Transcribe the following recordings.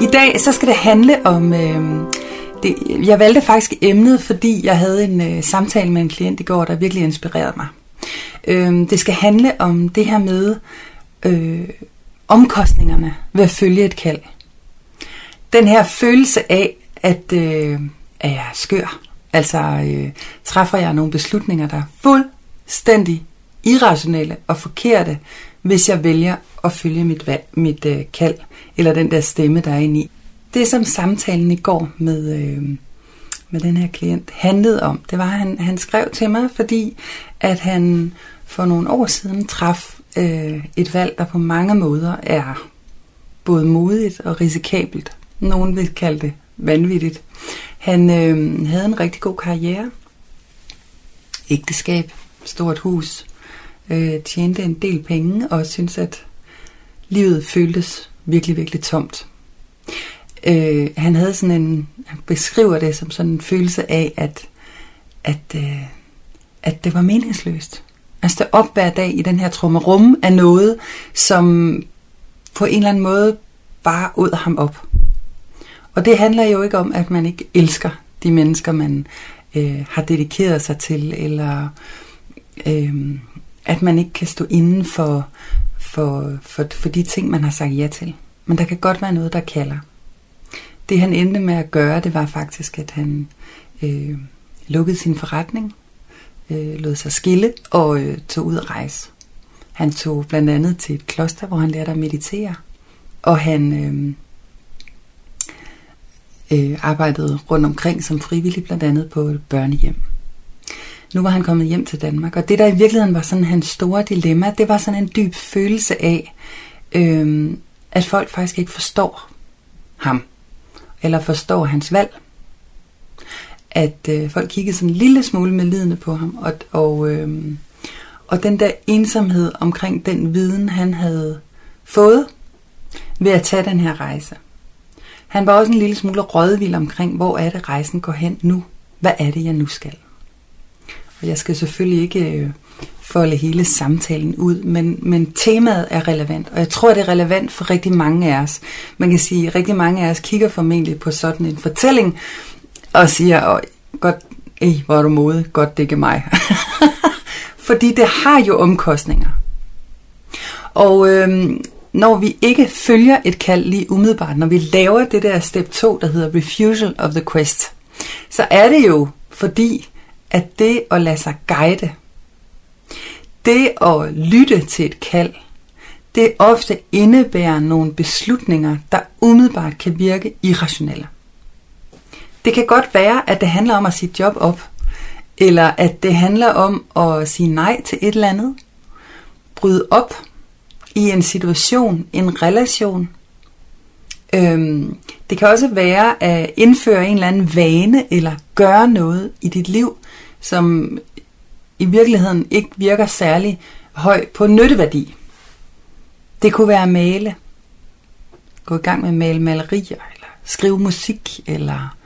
I dag så skal det handle om... Øh, det, jeg valgte faktisk emnet, fordi jeg havde en øh, samtale med en klient i går, der virkelig inspirerede mig. Øh, det skal handle om det her med øh, omkostningerne ved at følge et kald. Den her følelse af, at, øh, at jeg er skør. Altså øh, træffer jeg nogle beslutninger, der er fuldstændig irrationelle og forkerte, hvis jeg vælger at følge mit, valg, mit øh, kald, eller den der stemme, der er inde i. Det, som samtalen i går med, øh, med den her klient handlede om, det var, at han, han skrev til mig, fordi at han for nogle år siden traf øh, et valg, der på mange måder er både modigt og risikabelt. Nogen vil kalde det vanvittigt. Han øh, havde en rigtig god karriere. Ægteskab, stort hus, øh, tjente en del penge og synes at livet føltes virkelig, virkelig tomt. Øh, han havde sådan en, han beskriver det som sådan en følelse af, at, at, øh, at det var meningsløst. At stå op hver dag i den her trummerum af noget, som på en eller anden måde bare ud ham op. Og det handler jo ikke om, at man ikke elsker de mennesker, man øh, har dedikeret sig til, eller øh, at man ikke kan stå inden for, for, for, for de ting, man har sagt ja til. Men der kan godt være noget, der kalder. Det han endte med at gøre, det var faktisk, at han øh, lukkede sin forretning, øh, lod sig skille og øh, tog ud at rejse. Han tog blandt andet til et kloster, hvor han lærte at meditere. Og han øh, øh, arbejdede rundt omkring som frivillig, blandt andet på et børnehjem. Nu var han kommet hjem til Danmark, og det der i virkeligheden var sådan hans store dilemma, det var sådan en dyb følelse af, øh, at folk faktisk ikke forstår ham, eller forstår hans valg. At øh, folk kiggede sådan en lille smule med lidende på ham, og, og, øh, og den der ensomhed omkring den viden, han havde fået ved at tage den her rejse. Han var også en lille smule rådvild omkring, hvor er det rejsen går hen nu? Hvad er det, jeg nu skal? Og jeg skal selvfølgelig ikke øh, folde hele samtalen ud, men, men temaet er relevant, og jeg tror, det er relevant for rigtig mange af os. Man kan sige, at rigtig mange af os kigger formentlig på sådan en fortælling, og siger, Åh, godt, ej, hvor er du modig, godt det ikke mig. Fordi det har jo omkostninger. Og øhm, når vi ikke følger et kald lige umiddelbart, når vi laver det der step 2, der hedder refusal of the quest, så er det jo fordi, at det at lade sig guide, det at lytte til et kald, det ofte indebærer nogle beslutninger, der umiddelbart kan virke irrationelle. Det kan godt være, at det handler om at sige job op, eller at det handler om at sige nej til et eller andet, bryde op i en situation, en relation. Øhm, det kan også være at indføre en eller anden vane, eller gøre noget i dit liv, som i virkeligheden ikke virker særlig høj på nytteværdi. Det kunne være at male, gå i gang med at male malerier, eller skrive musik, eller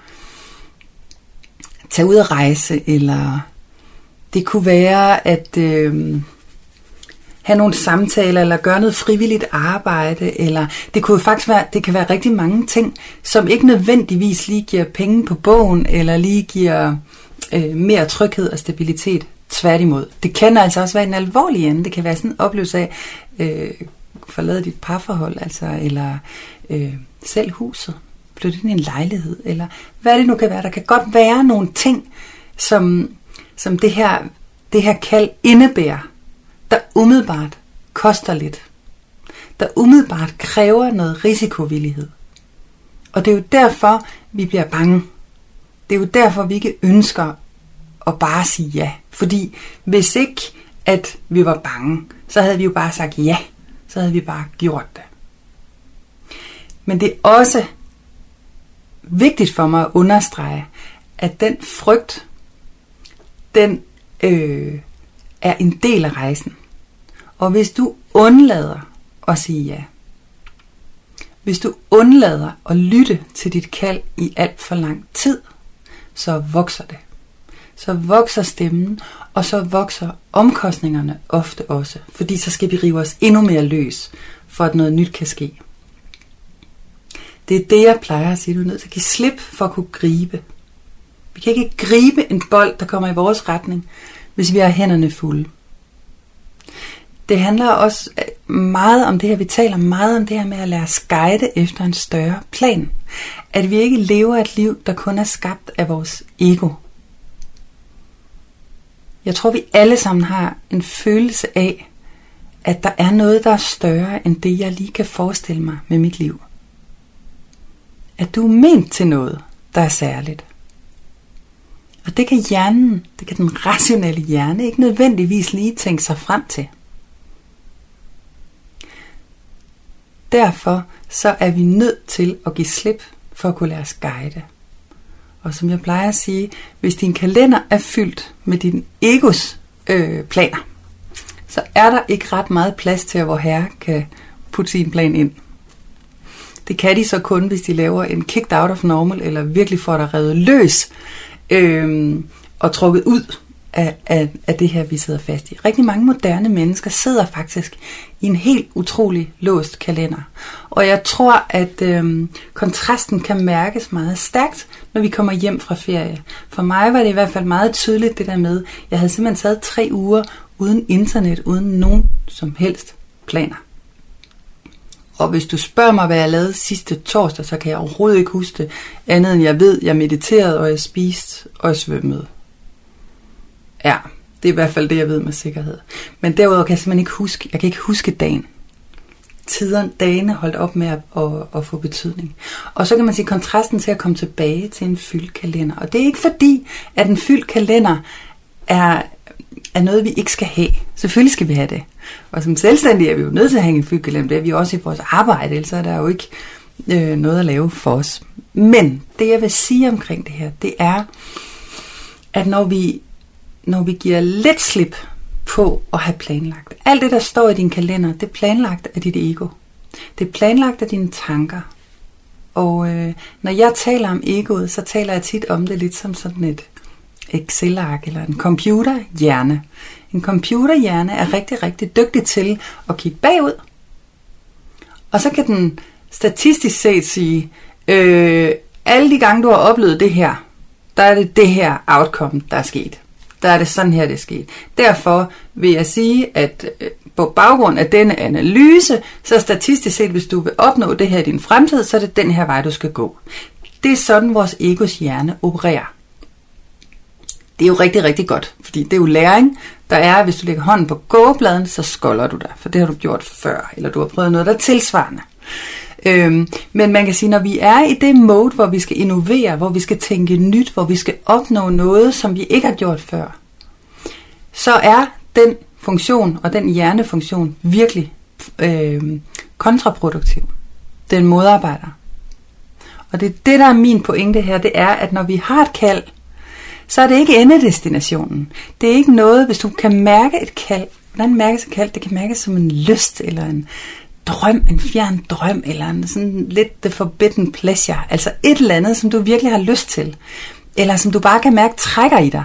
tage ud og rejse, eller det kunne være at øh, have nogle samtaler, eller gøre noget frivilligt arbejde, eller det kunne faktisk være, det kan være rigtig mange ting, som ikke nødvendigvis lige giver penge på bogen, eller lige giver øh, Øh, mere tryghed og stabilitet. Tværtimod. Det kan altså også være en alvorlig ende. Det kan være sådan en oplevelse af, øh, forlade dit parforhold, altså, eller øh, selv huset, flytte ind i en lejlighed, eller hvad det nu kan være. Der kan godt være nogle ting, som, som det, her, det her kald indebærer, der umiddelbart koster lidt. Der umiddelbart kræver noget risikovillighed. Og det er jo derfor, vi bliver bange. Det er jo derfor, vi ikke ønsker at bare sige ja. Fordi hvis ikke, at vi var bange, så havde vi jo bare sagt ja. så havde vi bare gjort det. Men det er også vigtigt for mig at understrege, at den frygt, den øh, er en del af rejsen. Og hvis du undlader at sige ja, hvis du undlader at lytte til dit kald i alt for lang tid, så vokser det. Så vokser stemmen, og så vokser omkostningerne ofte også, fordi så skal vi rive os endnu mere løs, for at noget nyt kan ske. Det er det, jeg plejer at sige. Du er nødt til at give slip for at kunne gribe. Vi kan ikke gribe en bold, der kommer i vores retning, hvis vi har hænderne fulde. Det handler også meget om det her, vi taler meget om det her med at lade os guide efter en større plan. At vi ikke lever et liv, der kun er skabt af vores ego. Jeg tror, vi alle sammen har en følelse af, at der er noget, der er større end det, jeg lige kan forestille mig med mit liv. At du er ment til noget, der er særligt. Og det kan hjernen, det kan den rationelle hjerne ikke nødvendigvis lige tænke sig frem til. Derfor så er vi nødt til at give slip for at kunne lade os guide. Og som jeg plejer at sige, hvis din kalender er fyldt med din egos øh, planer, så er der ikke ret meget plads til, at vor herre kan putte sin plan ind. Det kan de så kun, hvis de laver en kicked out of normal, eller virkelig får dig revet løs øh, og trukket ud af, af, af det her, vi sidder fast i. Rigtig mange moderne mennesker sidder faktisk i en helt utrolig låst kalender. Og jeg tror, at øh, kontrasten kan mærkes meget stærkt, når vi kommer hjem fra ferie. For mig var det i hvert fald meget tydeligt det der med, jeg havde simpelthen taget tre uger uden internet, uden nogen som helst planer. Og hvis du spørger mig, hvad jeg lavede sidste torsdag, så kan jeg overhovedet ikke huske det. Andet end jeg ved, jeg mediterede, og jeg spiste, og jeg svømmede. Ja, det er i hvert fald det, jeg ved med sikkerhed. Men derudover kan jeg simpelthen ikke huske, jeg kan ikke huske dagen. Tiderne, dagene holdt op med at, at, at få betydning. Og så kan man sige kontrasten til at komme tilbage til en fyldt kalender. Og det er ikke fordi, at en fyldt kalender er, er noget, vi ikke skal have. Selvfølgelig skal vi have det. Og som selvstændige er vi jo nødt til at hænge en fyldt kalender. Det er vi også i vores arbejde, ellers er der jo ikke øh, noget at lave for os. Men det jeg vil sige omkring det her, det er, at når vi når vi giver lidt slip på at have planlagt. Alt det, der står i din kalender, det er planlagt af dit ego. Det er planlagt af dine tanker. Og øh, når jeg taler om egoet, så taler jeg tit om det lidt som sådan et Excel-ark eller en computerhjerne. En computerhjerne er rigtig, rigtig dygtig til at kigge bagud. Og så kan den statistisk set sige, øh, alle de gange du har oplevet det her, der er det det her outcome, der er sket der er det sådan her, det er sket. Derfor vil jeg sige, at øh, på baggrund af denne analyse, så statistisk set, hvis du vil opnå det her i din fremtid, så er det den her vej, du skal gå. Det er sådan, vores egos hjerne opererer. Det er jo rigtig, rigtig godt, fordi det er jo læring, der er, hvis du lægger hånden på gåbladen, så skolder du dig, for det har du gjort før, eller du har prøvet noget, der er tilsvarende. Øhm, men man kan sige, når vi er i det mode, hvor vi skal innovere, hvor vi skal tænke nyt, hvor vi skal opnå noget, som vi ikke har gjort før, så er den funktion og den hjernefunktion virkelig øh, kontraproduktiv. Den modarbejder. Og det er det, der er min pointe her, det er, at når vi har et kald, så er det ikke endedestinationen. Det er ikke noget, hvis du kan mærke et kald. Hvordan mærkes et kald? Det kan mærkes som en lyst, eller en, drøm, en fjern drøm, eller en sådan lidt the forbidden pleasure. Altså et eller andet, som du virkelig har lyst til. Eller som du bare kan mærke trækker i dig.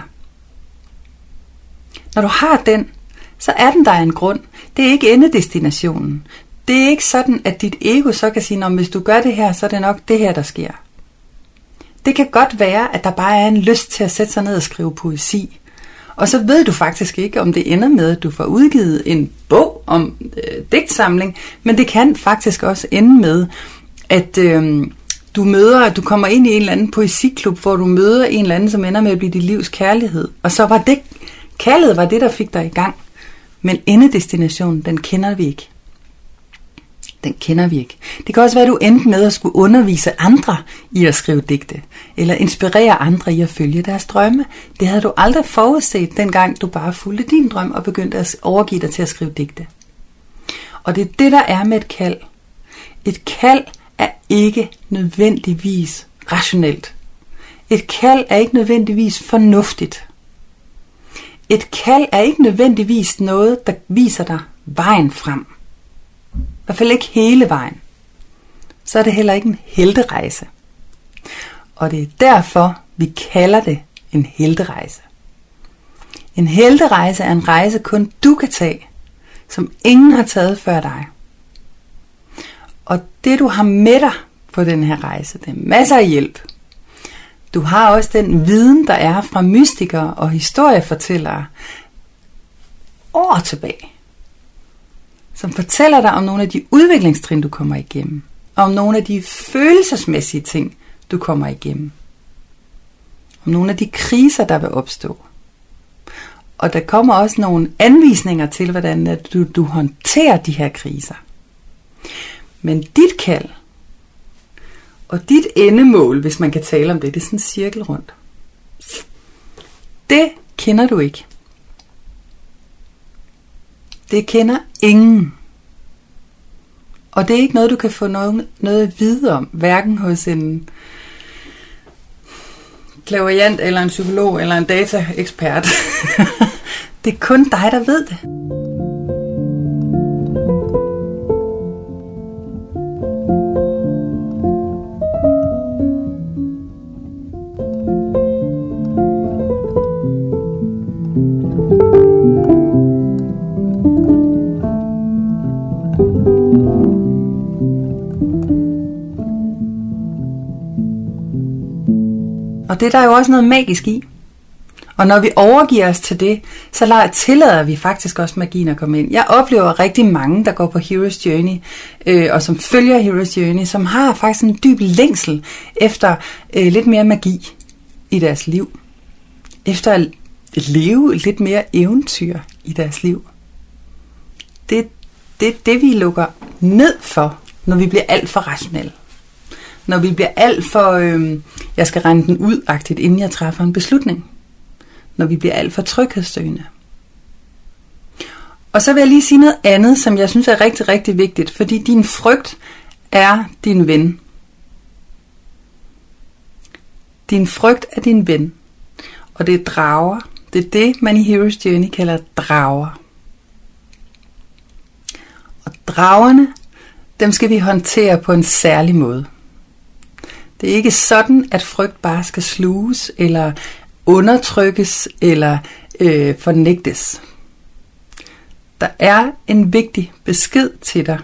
Når du har den, så er den der en grund. Det er ikke endedestinationen. Det er ikke sådan, at dit ego så kan sige, at hvis du gør det her, så er det nok det her, der sker. Det kan godt være, at der bare er en lyst til at sætte sig ned og skrive poesi. Og så ved du faktisk ikke, om det ender med, at du får udgivet en bog om øh, digtsamling, men det kan faktisk også ende med, at øh, du møder, at du kommer ind i en eller anden poesiklub, hvor du møder en eller anden, som ender med at blive dit livs kærlighed. Og så var det, kaldet var det, der fik dig i gang. Men endedestinationen, den kender vi ikke den kender vi ikke. Det kan også være, at du endte med at skulle undervise andre i at skrive digte, eller inspirere andre i at følge deres drømme. Det havde du aldrig forudset, dengang du bare fulgte din drøm og begyndte at overgive dig til at skrive digte. Og det er det, der er med et kald. Et kald er ikke nødvendigvis rationelt. Et kald er ikke nødvendigvis fornuftigt. Et kald er ikke nødvendigvis noget, der viser dig vejen frem. Hvert fald ikke hele vejen. Så er det heller ikke en helterejse. Og det er derfor, vi kalder det en helterejse. En helterejse er en rejse, kun du kan tage, som ingen har taget før dig. Og det du har med dig på den her rejse, det er masser af hjælp. Du har også den viden, der er fra mystikere og historiefortællere år tilbage, som fortæller dig om nogle af de udviklingstrin, du kommer igennem, og om nogle af de følelsesmæssige ting, du kommer igennem, om nogle af de kriser, der vil opstå. Og der kommer også nogle anvisninger til, hvordan du, du håndterer de her kriser. Men dit kald, og dit endemål, hvis man kan tale om det, det er sådan en cirkel rundt. Det kender du ikke. Det kender ingen. Og det er ikke noget, du kan få noget, noget at vide om, hverken hos en klaverjant, eller en psykolog, eller en dataekspert. det er kun dig, der ved det. Er der jo også noget magisk i. Og når vi overgiver os til det, så tillader vi faktisk også magien at komme ind. Jeg oplever rigtig mange, der går på Hero's Journey, øh, og som følger Hero's Journey, som har faktisk en dyb længsel efter øh, lidt mere magi i deres liv. Efter at leve lidt mere eventyr i deres liv. Det er det, det, vi lukker ned for, når vi bliver alt for rationelle når vi bliver alt for, øh, jeg skal regne den ud, inden jeg træffer en beslutning. Når vi bliver alt for tryghedssøgende. Og så vil jeg lige sige noget andet, som jeg synes er rigtig, rigtig vigtigt, fordi din frygt er din ven. Din frygt er din ven, og det er drager. Det er det, man i Hero's Journey kalder drager. Og dragerne, dem skal vi håndtere på en særlig måde. Det er ikke sådan, at frygt bare skal sluges, eller undertrykkes, eller øh, fornægtes. Der er en vigtig besked til dig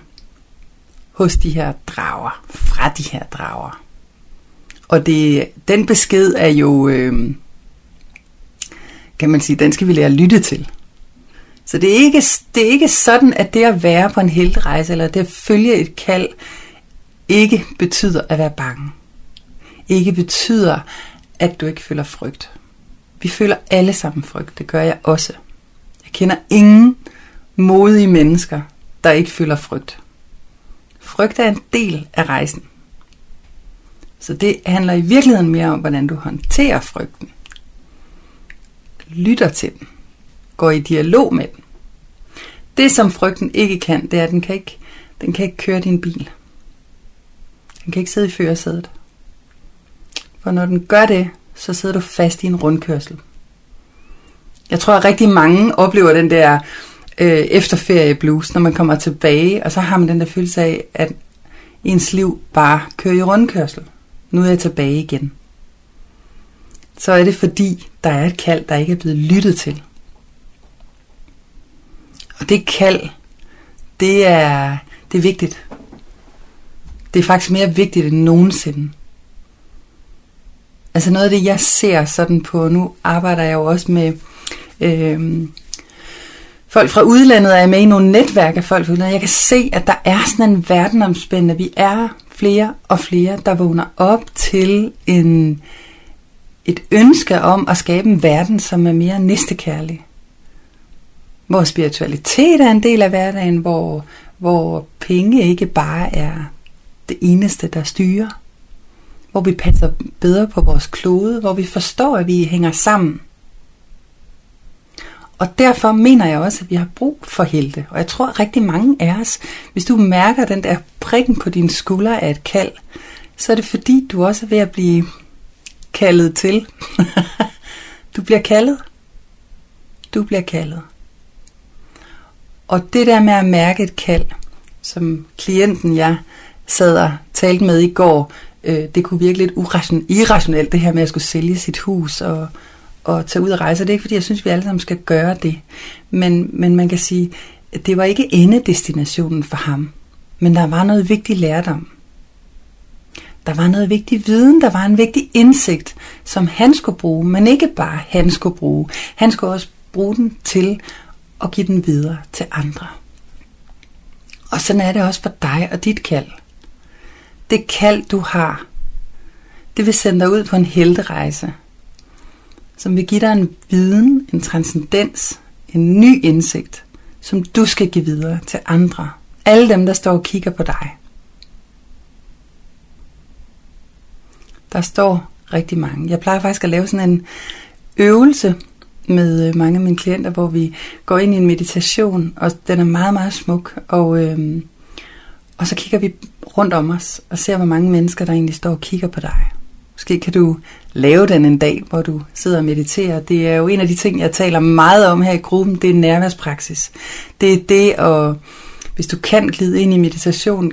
hos de her drager, fra de her drager. Og det, den besked er jo, øh, kan man sige, den skal vi lære at lytte til. Så det er, ikke, det er ikke sådan, at det at være på en helterejse, eller det at følge et kald, ikke betyder at være bange ikke betyder, at du ikke føler frygt. Vi føler alle sammen frygt. Det gør jeg også. Jeg kender ingen modige mennesker, der ikke føler frygt. Frygt er en del af rejsen. Så det handler i virkeligheden mere om, hvordan du håndterer frygten. Lytter til den. Går i dialog med den. Det som frygten ikke kan, det er, at den kan ikke, den kan ikke køre din bil. Den kan ikke sidde i førersædet. For når den gør det, så sidder du fast i en rundkørsel. Jeg tror, at rigtig mange oplever den der øh, efterferie blues, når man kommer tilbage, og så har man den der følelse af, at ens liv bare kører i rundkørsel. Nu er jeg tilbage igen. Så er det fordi, der er et kald, der ikke er blevet lyttet til. Og det kald, det er, det er vigtigt. Det er faktisk mere vigtigt end nogensinde. Altså noget af det, jeg ser sådan på, nu arbejder jeg jo også med øh, folk fra udlandet, og jeg er med i nogle netværk af folk fra udlandet. Jeg kan se, at der er sådan en verdenomspændende. Vi er flere og flere, der vågner op til en, et ønske om at skabe en verden, som er mere næstekærlig. Hvor spiritualitet er en del af hverdagen, hvor, hvor penge ikke bare er det eneste, der styrer hvor vi passer bedre på vores klode, hvor vi forstår, at vi hænger sammen. Og derfor mener jeg også, at vi har brug for helte. Og jeg tror at rigtig mange af os, hvis du mærker den der prikken på din skulder af et kald, så er det fordi, du også er ved at blive kaldet til. du bliver kaldet. Du bliver kaldet. Og det der med at mærke et kald, som klienten jeg sad og talte med i går, øh, det kunne virke lidt irrationelt, det her med at skulle sælge sit hus og, og tage ud og rejse. Det er ikke fordi, jeg synes, vi alle sammen skal gøre det. Men, men man kan sige, det var ikke endedestinationen for ham. Men der var noget vigtigt lærdom. Der var noget vigtig viden, der var en vigtig indsigt, som han skulle bruge, men ikke bare han skulle bruge. Han skulle også bruge den til at give den videre til andre. Og sådan er det også for dig og dit kald. Det kald, du har, det vil sende dig ud på en helterejse, som vil give dig en viden, en transcendens, en ny indsigt, som du skal give videre til andre. Alle dem, der står og kigger på dig. Der står rigtig mange. Jeg plejer faktisk at lave sådan en øvelse med øh, mange af mine klienter, hvor vi går ind i en meditation, og den er meget, meget smuk. Og, øh, og så kigger vi rundt om os og ser, hvor mange mennesker, der egentlig står og kigger på dig. Måske kan du lave den en dag, hvor du sidder og mediterer. Det er jo en af de ting, jeg taler meget om her i gruppen, det er nærværspraksis. Det er det at, hvis du kan glide ind i meditation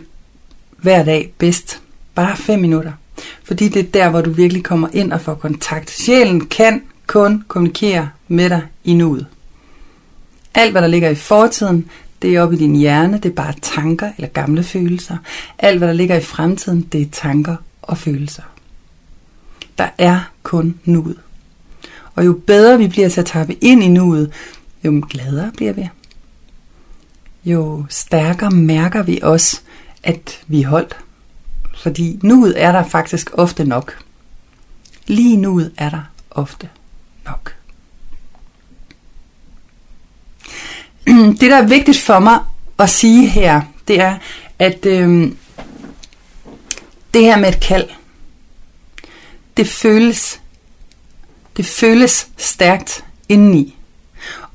hver dag bedst, bare fem minutter. Fordi det er der, hvor du virkelig kommer ind og får kontakt. Sjælen kan kun kommunikere med dig i nuet. Alt, hvad der ligger i fortiden, det er oppe i din hjerne, det er bare tanker eller gamle følelser. Alt, hvad der ligger i fremtiden, det er tanker og følelser. Der er kun nuet. Og jo bedre vi bliver til at tappe ind i nuet, jo gladere bliver vi. Jo stærkere mærker vi også, at vi er holdt. Fordi nuet er der faktisk ofte nok. Lige nuet er der ofte nok. Det, der er vigtigt for mig at sige her, det er, at øh, det her med et kald, det føles, det føles stærkt indeni.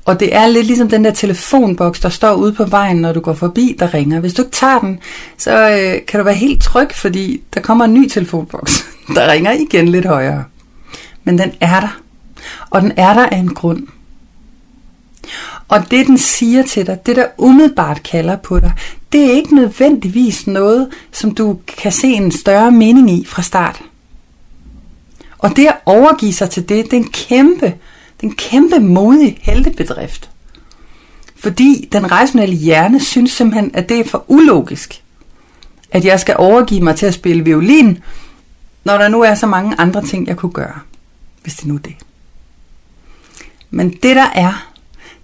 Og det er lidt ligesom den der telefonboks, der står ude på vejen, når du går forbi, der ringer. Hvis du ikke tager den, så øh, kan du være helt tryg, fordi der kommer en ny telefonboks, der ringer igen lidt højere. Men den er der. Og den er der af en grund. Og det den siger til dig, det der umiddelbart kalder på dig, det er ikke nødvendigvis noget, som du kan se en større mening i fra start. Og det at overgive sig til det, det er en kæmpe, den kæmpe modig heltebedrift. Fordi den rationelle hjerne synes simpelthen, at det er for ulogisk, at jeg skal overgive mig til at spille violin, når der nu er så mange andre ting, jeg kunne gøre, hvis det nu er det. Men det der er,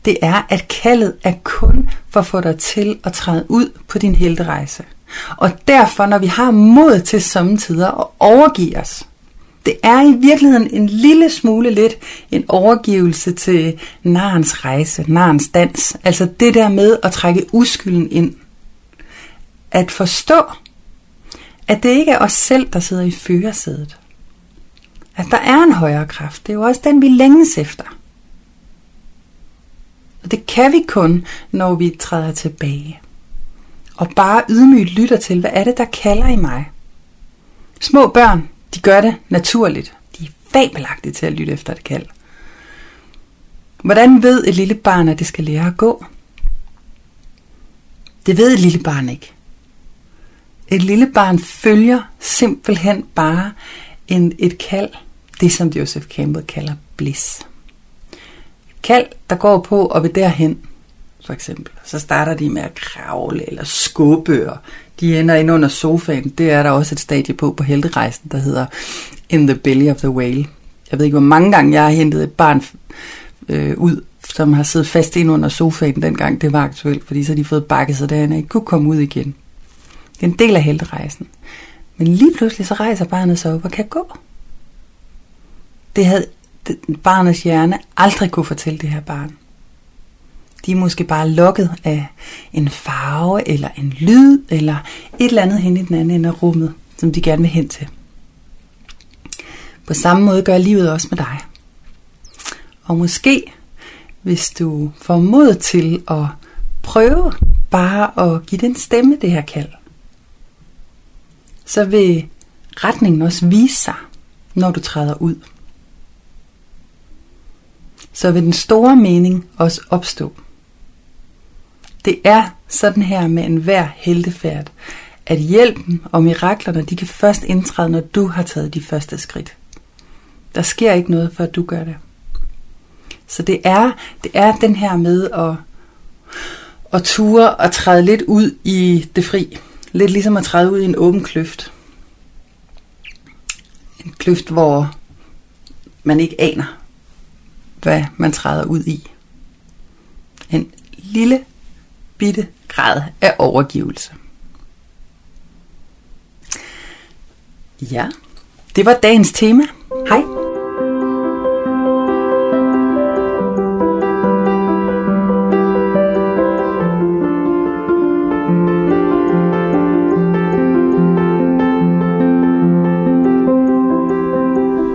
det er, at kaldet er kun for at få dig til at træde ud på din helterejse. Og derfor, når vi har mod til samtidig at overgive os, det er i virkeligheden en lille smule lidt en overgivelse til narens rejse, narens dans. Altså det der med at trække uskylden ind. At forstå, at det ikke er os selv, der sidder i førersædet. At der er en højere kraft. Det er jo også den, vi længes efter. Og det kan vi kun, når vi træder tilbage. Og bare ydmygt lytter til, hvad er det, der kalder i mig? Små børn, de gør det naturligt. De er fabelagtige til at lytte efter et kald. Hvordan ved et lille barn, at det skal lære at gå? Det ved et lille barn ikke. Et lille barn følger simpelthen bare en, et kald, det som Joseph Campbell kalder bliss kald, der går på og vil derhen, for eksempel. Så starter de med at kravle eller skubbe, og de ender ind under sofaen. Det er der også et stadie på på helterejsen, der hedder In the Belly of the Whale. Jeg ved ikke, hvor mange gange jeg har hentet et barn øh, ud, som har siddet fast ind under sofaen dengang det var aktuelt, fordi så har de fået bakket sig derhen og ikke kunne komme ud igen. Det er en del af helterejsen. Men lige pludselig så rejser barnet sig op og kan gå. Det havde barnets hjerne aldrig kunne fortælle det her barn. De er måske bare lukket af en farve, eller en lyd, eller et eller andet hen i den anden ende af rummet, som de gerne vil hen til. På samme måde gør livet også med dig. Og måske hvis du får mod til at prøve bare at give den stemme det her kald. Så vil retningen også vise sig, når du træder ud. Så vil den store mening også opstå. Det er sådan her med enhver heltefærd, at hjælpen og miraklerne, de kan først indtræde, når du har taget de første skridt. Der sker ikke noget, før du gør det. Så det er, det er den her med at, at ture og træde lidt ud i det fri. Lidt ligesom at træde ud i en åben kløft. En kløft, hvor man ikke aner, hvad man træder ud i. En lille bitte grad af overgivelse. Ja, det var dagens tema. Hej.